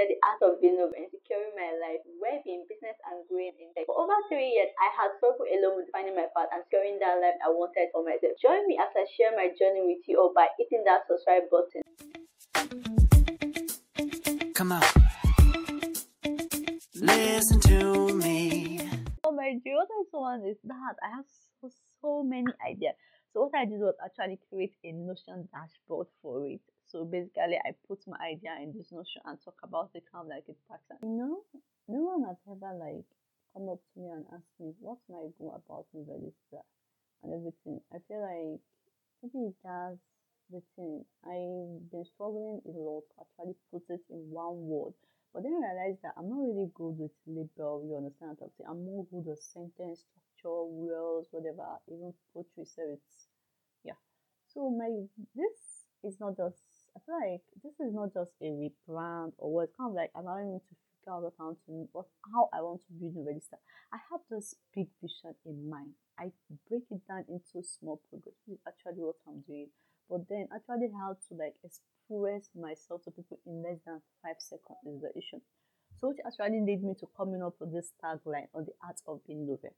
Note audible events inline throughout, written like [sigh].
share the art of being over and securing my life, well-being, business, and growing in tech. For over three years, I had struggled alone with finding my path and securing that life I wanted for myself. Join me as I share my journey with you all by hitting that subscribe button. Come on. Listen to me. Oh my god, what I saw is that I have so, so many ideas. So what I did was actually create a Notion dashboard for it. So basically, I put my idea in this Notion and talk about it kind of like a tax. You know, no one has ever like come up to me and asked me what's my goal about register, and everything. I feel like maybe that's the thing. I've been struggling a lot to actually put it in one word. But then I realized that I'm not really good with label, you understand what I'm saying? I'm more good with sentence structure, words, whatever, even poetry, so it's yeah. So my this is not just I feel like this is not just a rebrand or what it's kind of like allowing me to figure out how to what how I want to build a register. I have this big vision in mind. I break it down into small progress. This is actually what I'm doing but then actually how to like myself to people in less than five seconds is the issue. So which actually led me to coming up with this tagline on the art of being loved.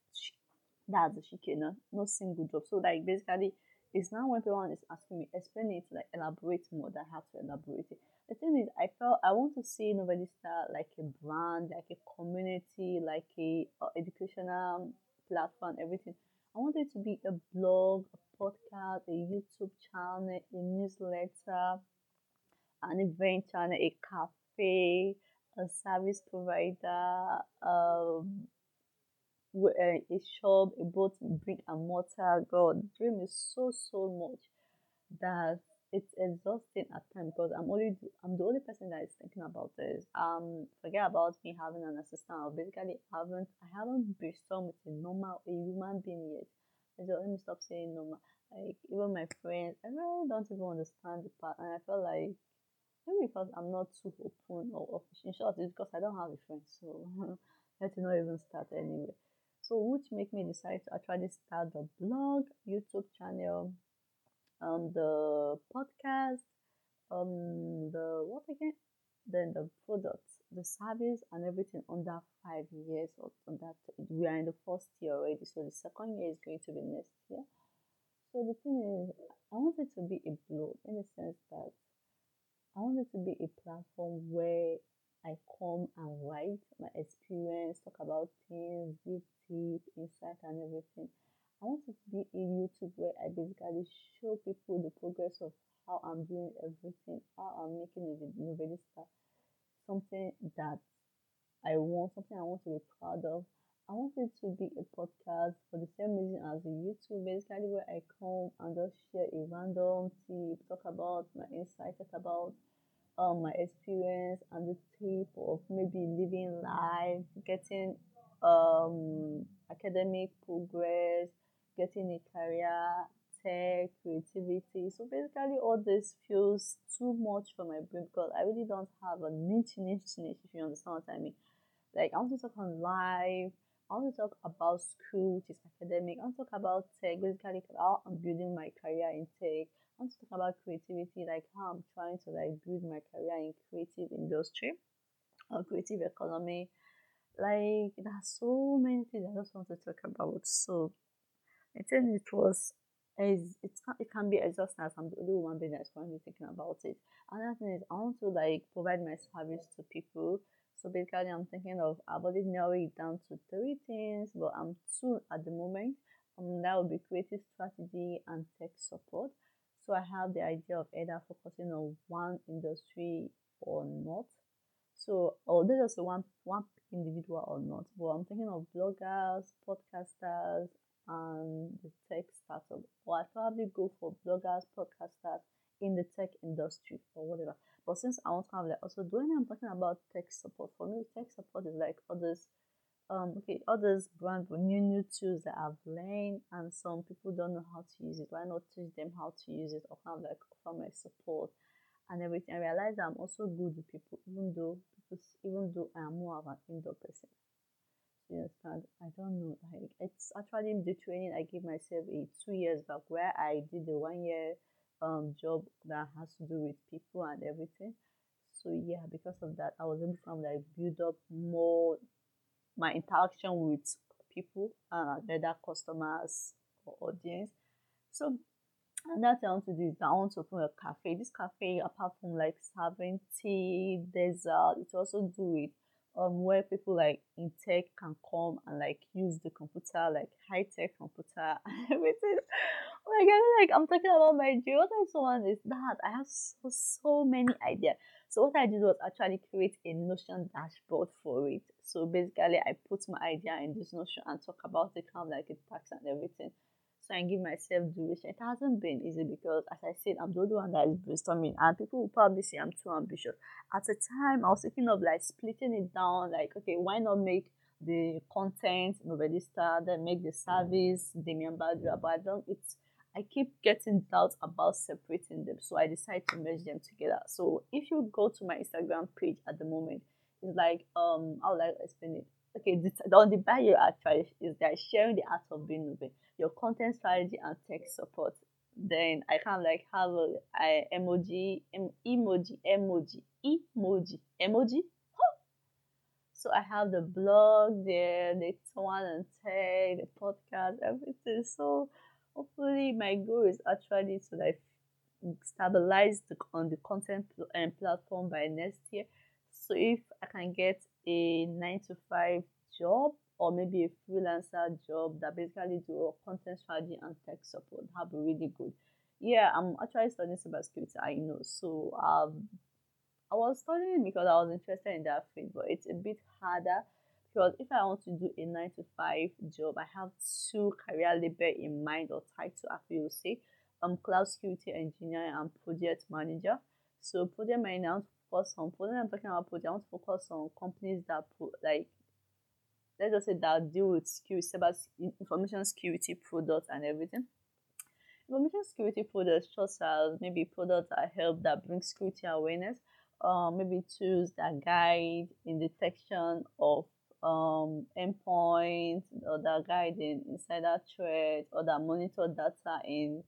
That's the shikena, no single job. So like basically it's now when people is asking me, explain it, like elaborate more than how to elaborate it. The thing is, I felt I want to see Novelista like a brand, like a community, like a uh, educational platform, everything. I want it to be a blog, a podcast, a YouTube channel, a newsletter, an event channel, a cafe, a service provider, um, a shop, a both brick and mortar. God, dream is so so much that it's exhausting at times because I'm only I'm the only person that is thinking about this. Um, forget about me having an assistant. I basically haven't I haven't brainstormed with a normal a human being yet. Let me stop saying normal. Like even my friends, I really don't even understand the part, and I feel like maybe because I'm not too open or official. In short, it's because I don't have a friend, so [laughs] let's not even start anyway. So which make me decide to actually start the blog, YouTube channel, um, the podcast, um, the what again? Then the products, the service, and everything under five years or under. We are in the first year already, so the second year is going to be next year. So the thing is, I want it to be a blog in the sense that I want it to be a platform where I come and write my experience, talk about things, give tips, insight, and everything. I want it to be a YouTube where I basically show people the progress of how I'm doing everything, how I'm making a novelista, something that I want, something I want to be proud of, I want it to be a podcast for the same reason as the YouTube, basically where I come and just share a random tip, talk about my insight, talk about um, my experience and the tip of maybe living life, getting um, academic progress, getting a career, tech, creativity. So basically, all this feels too much for my brain because I really don't have a niche, niche, niche. If you understand what I mean, like I want to talk on life, I want to talk about school, which is academic. I want to talk about tech, basically how I'm building my career in tech. I want to talk about creativity, like how I'm trying to like build my career in creative industry or creative economy. Like there's so many things I just want to talk about. So I think it was is it can, it can be exhausting as I'm the only one being that's currently thinking about it. Another thing is I want to like provide my service to people so basically, I'm thinking of I've already narrowed it down to three things, but I'm two at the moment. Um, that would be creative strategy and tech support. So I have the idea of either focusing on one industry or not. So, or this is one one individual or not. But I'm thinking of bloggers, podcasters, and the tech startup. Or I probably go for bloggers, podcasters in the tech industry or whatever. But since I want to have like also doing I'm talking about tech support. For me, tech support is like others um okay, others brand new new tools that I've learned and some people don't know how to use it. Why not teach them how to use it or of like offer my support and everything. I realize I'm also good with people even though people even though I am more of an indoor person. You understand? I don't know. Like it's actually the training I gave myself a two years back where I did the one year um, job that has to do with people and everything. So yeah, because of that, I was able to like build up more my interaction with people and other customers or audience. So another thing I want to do is I want to open a cafe. This cafe, apart from like serving tea, dessert, it also do it um where people like in tech can come and like use the computer, like high tech computer [laughs] and everything. Like I'm talking about my dream. What I saw is that I have so so many ideas. So what I did was actually create a Notion dashboard for it. So basically I put my idea in this Notion and talk about it kind of like it tax and everything. So I give myself duration. It hasn't been easy because as I said, I'm the only one that is brainstorming and people will probably say I'm too ambitious. At the time I was thinking of like splitting it down, like okay, why not make the content Novelista, then make the service Damian Badra, but I don't it's I keep getting doubts about separating them, so I decided to merge them together. So if you go to my Instagram page at the moment, it's like um how would I explain it? Okay, the, on the bio actually is that sharing the art of being novel, your content strategy and tech support. Then I can like have a, a emoji, em, emoji, emoji, emoji, emoji. So I have the blog there, the one and tech, the podcast, everything. So hopefully my goal is actually to like stabilize the, on the content and um, platform by next year. So if i can get a nine to five job or maybe a freelancer job that basically do content strategy and tech support that'd be really good. Yeah i'm actually studying cybersecurity i know. So um i was studying because i was interested in that field but it's a bit harder because if I want to do a nine to five job, I have two career label in mind or title, I feel say, um, cloud security engineer and project manager. So project manager, I want to focus on project. I'm talking about project. I want to focus on companies that put like let's just say that deal with security, cyber information security products and everything. Information security products, just as maybe products that help that bring security awareness, uh, maybe tools that guide in detection of um, endpoint or that guiding insider threat or that monitor data in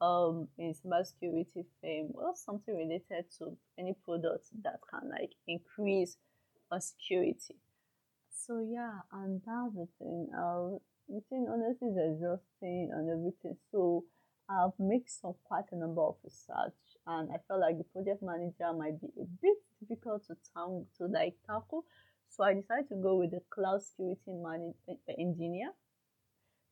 um in cybersecurity firm or something related to any product that can like increase our security. So yeah, and that's the thing. Uh, the thing honestly is exhausting and everything. So I've made some quite a number of research and I felt like the project manager might be a bit difficult to tam- to like tackle so I decided to go with the cloud security manage, engineer.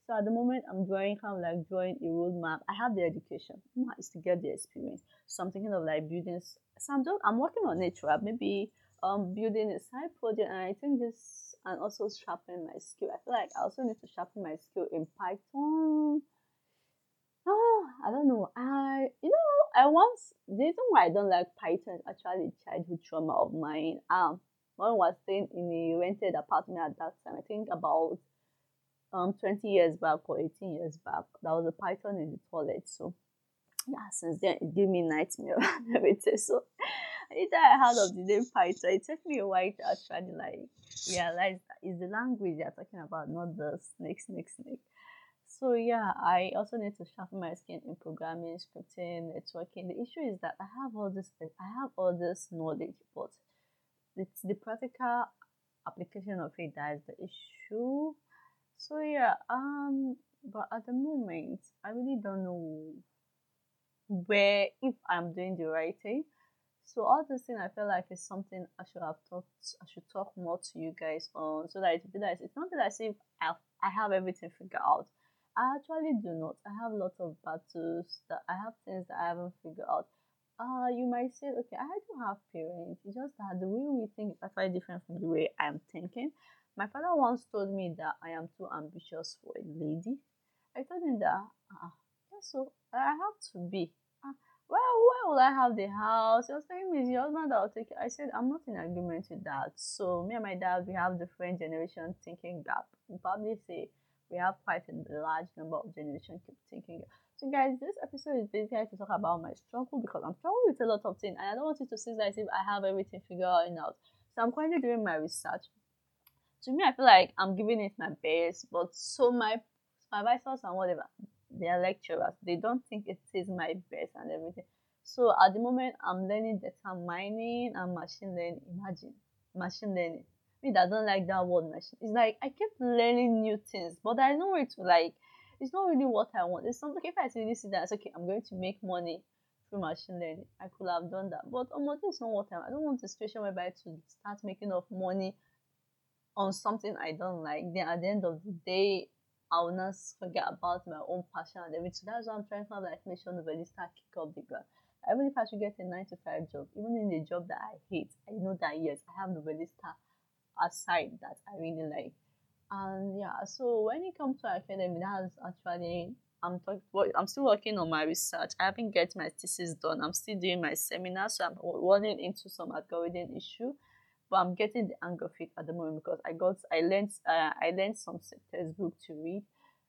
So at the moment, I'm drawing kind of like drawing a roadmap. I have the education, is to get the experience. So I'm thinking of like building. So I'm, I'm working on it? Maybe um building a side project, and I think this and also sharpening my skill. I feel like I also need to sharpen my skill in Python. Oh, I don't know. I you know I once the reason why I don't like Python is actually childhood trauma of mine. Um, one was staying in a rented apartment at that time. I think about um 20 years back or 18 years back. There was a python in the toilet. So yeah, since then it gave me nightmare [laughs] and everything. So anytime I heard of the name Python, it took me a while to actually like realize that it's the language they're talking about, not the snake, snake, snake. So yeah, I also need to sharpen my skin in programming, scripting, networking. The issue is that I have all this I have all this knowledge, but it's the practical application of it that is the issue. So yeah, um, but at the moment, I really don't know where if I'm doing the right thing. So all this thing I feel like is something I should have talked I should talk more to you guys on so that it be like it's not that I say I have everything figured out. I actually do not. I have lots of battles that I have things that I haven't figured out uh, you might say, okay, I do have parents. It's just that the way we think is quite different from the way I'm thinking. My father once told me that I am too ambitious for a lady. I told him that, ah, yeah, so I have to be. Uh, well, where will I have the house? He was telling me, your husband that will take it. I said, I'm not in agreement with that. So, me and my dad, we have different generation thinking gap. We probably say we have quite a large number of generation thinking gap. So guys, this episode is basically to talk about my struggle because I'm struggling with a lot of things and I don't want you to see as if I have everything figured out. So I'm currently doing my research. To me, I feel like I'm giving it my best, but so my supervisors and whatever, they are lecturers, they don't think it is my best and everything. So at the moment, I'm learning data mining and machine learning. Imagine machine learning. Me that don't like that word machine. It's like I keep learning new things, but I know it to like. It's not really what I want. It's something if I really see that, it's okay. I'm going to make money through machine learning. I could have done that, but um, is not what I. Want. I don't want a situation whereby I to start making of money on something I don't like. Then at the end of the day, I will not forget about my own passion and everything. That's why I'm trying to have like make sure nobody start kick up the ground. Even if I should get a nine to five job, even in a job that I hate, I know that yes, I have nobody start aside that I really like. And yeah, so when it comes to academy, that's actually I'm talking. I'm still working on my research. I haven't get my thesis done. I'm still doing my seminar, so I'm running into some algorithm issue but I'm getting the hang of it at the moment because I got I learned uh, I learned some textbook to read.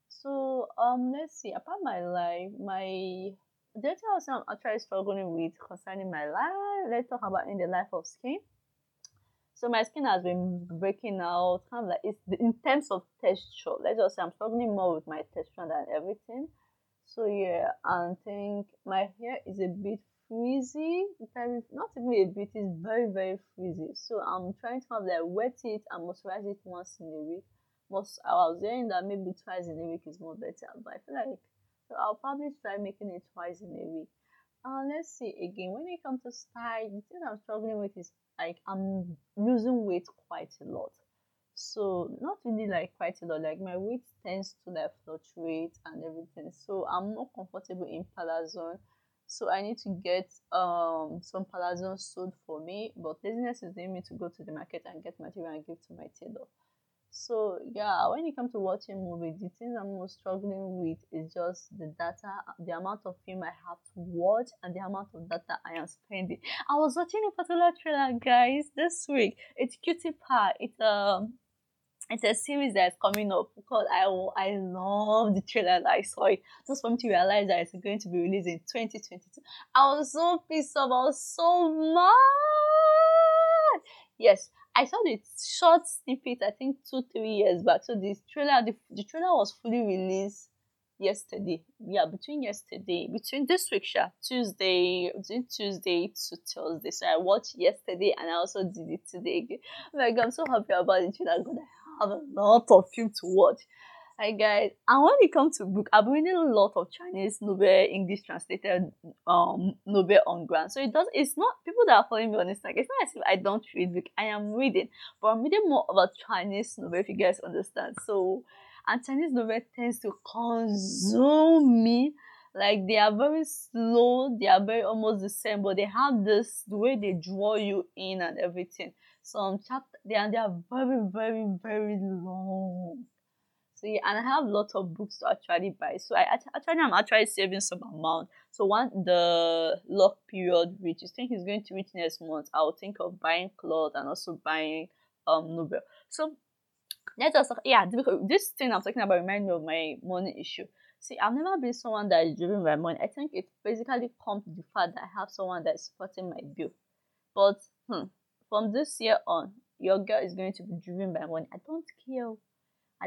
So um let's see apart my life my other thing I'm actually struggling with concerning my life. Let's talk about in the life of skin. So my skin has been breaking out, kind of like it's in terms of texture. Let's just say I'm struggling more with my texture than everything. So yeah, I think my hair is a bit frizzy. Very, not even a bit, it's very, very frizzy. So I'm trying to have like wet it and moisturize it once in a week. Most I was saying that maybe twice in a week is more better, but I feel like so I'll probably try making it twice in a week. Uh, let's see again. When it comes to style, the thing I'm struggling with is like I'm losing weight quite a lot. So not really like quite a lot. Like my weight tends to like fluctuate and everything. So I'm not comfortable in palazzo so I need to get um some palazzo sewed for me, but laziness is leading me to go to the market and get material and give to my tailor. So yeah, when it comes to watching movies, the things I'm most struggling with is just the data, the amount of film I have to watch, and the amount of data I am spending. I was watching a particular trailer, guys, this week. It's Cutie Pie. It's um it's a series that's coming up because I I love the trailer that I saw it. Just for me to realize that it's going to be released in 2022. I was so pissed off. I was so mad. Yes, I saw the short snippet. I think two three years back. So this trailer, the, the trailer was fully released yesterday. Yeah, between yesterday, between this week, sure, Tuesday, between Tuesday to Thursday. So I watched yesterday and I also did it today. Oh my god, I'm so happy about the trailer. God, I have a lot of film to watch. Hi guys, and when it comes to book, I've been reading a lot of Chinese novel, English translated um novel on ground. So it does. It's not people that are following me on Instagram. It's not as if I don't read book. I am reading, but I'm reading more about Chinese novel. If you guys understand, so and Chinese novel tends to consume me. Like they are very slow, they are very almost the same, but they have this the way they draw you in and everything. Some chapter they are they are very, very, very long. Yeah, and I have lots of books to actually buy. So I actually I'm actually saving some amount. So once the lock period reaches, I think it's going to reach next month. I'll think of buying clothes and also buying um novel. So let us yeah this thing i'm talking about reminds me of my money issue see i've never been someone that is driven by money i think it basically comes to the fact that i have someone that is supporting my bill but hmm, from this year on your girl is going to be driven by money i don't care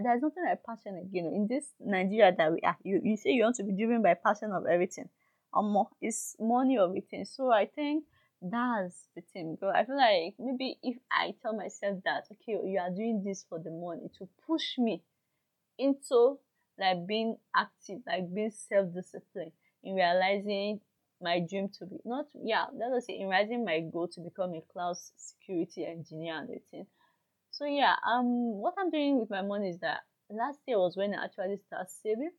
there's nothing like passion again. In this nigeria that we are you, you say you want to be driven by passion of everything. Or more it's money of everything so i think that's the thing. Because I feel like maybe if I tell myself that okay you are doing this for the money to push me into like being active, like being self-disciplined in realizing my dream to be not yeah, let's say in realizing my goal to become a cloud security engineer and everything. So yeah, um what I'm doing with my money is that last year was when I actually started saving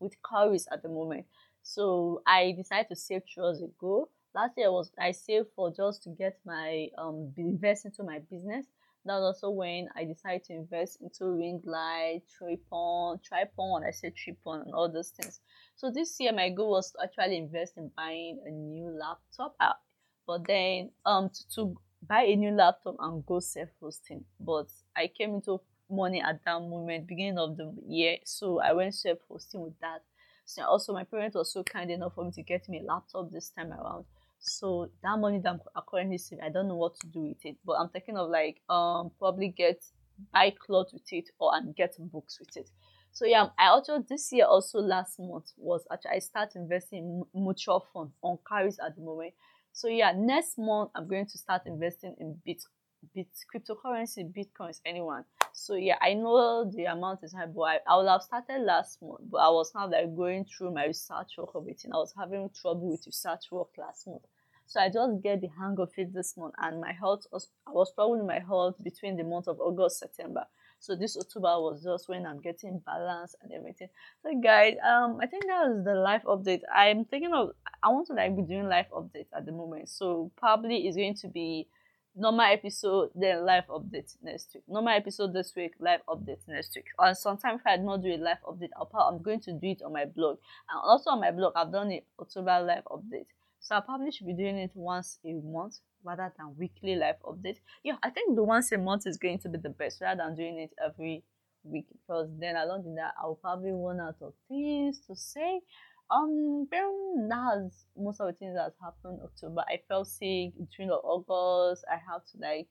with Cowrywise at the moment. So I decided to save two years ago last year was I saved for just to get my um invest into my business. That was also when I decided to invest into ring light, tripod, tripod, I said tripod and all those things. So this year my goal was to actually invest in buying a new laptop. Uh, but then um to, to buy a new laptop and go self hosting. But I came into money at that moment, beginning of the year. So I went self hosting with that. So also my parents were so kind enough for me to get me a laptop this time around. So that money that I'm currently saving, I don't know what to do with it. But I'm thinking of like um probably get buy clothes with it or and get books with it. So yeah, I also this year also last month was actually I start investing in mutual funds on Cowrywise at the moment. So yeah, next month I'm going to start investing in bit bit cryptocurrency, bitcoins, anyone. So yeah, I know the amount is high, but I, I would have started last month, but I was of like going through my research work of it, and I was having trouble with research work last month. So I just get the hang of it this month, and my health was, I was struggling with my health between the month of August, September. So this October was just when I'm getting balance and everything. So guys, um, I think that was the life update. I'm thinking of I want to like be doing life updates at the moment. So probably it's going to be normal episode, then live update next week. Normal episode this week, live update next week. And sometimes if I do not do a live update, I'll I'm going to do it on my blog. And also on my blog, I've done an October live update. So I probably should be doing it once a month rather than weekly life update. Yeah, I think the once a month is going to be the best rather than doing it every week because then along with that I'll probably run out of things to say. Um, that's most of the things that happened October. I felt sick between August. I have to like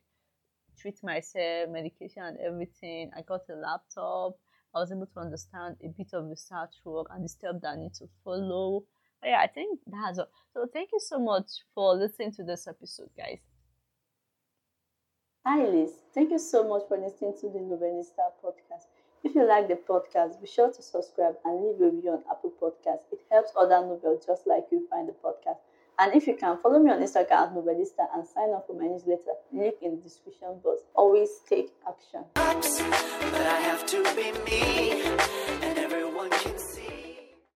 treat myself, medication and everything. I got a laptop. I was able to understand a bit of research work and the steps that I need to follow. But yeah, I think that's all. So thank you so much for listening to this episode, guys. Hi, Liz. Thank you so much for listening to the Novelista podcast. If you like the podcast, be sure to subscribe and leave a review on Apple Podcasts. It helps other novels just like you find the podcast. And if you can, follow me on Instagram at Novelista and sign up for my newsletter. Link in the description box. Always take action.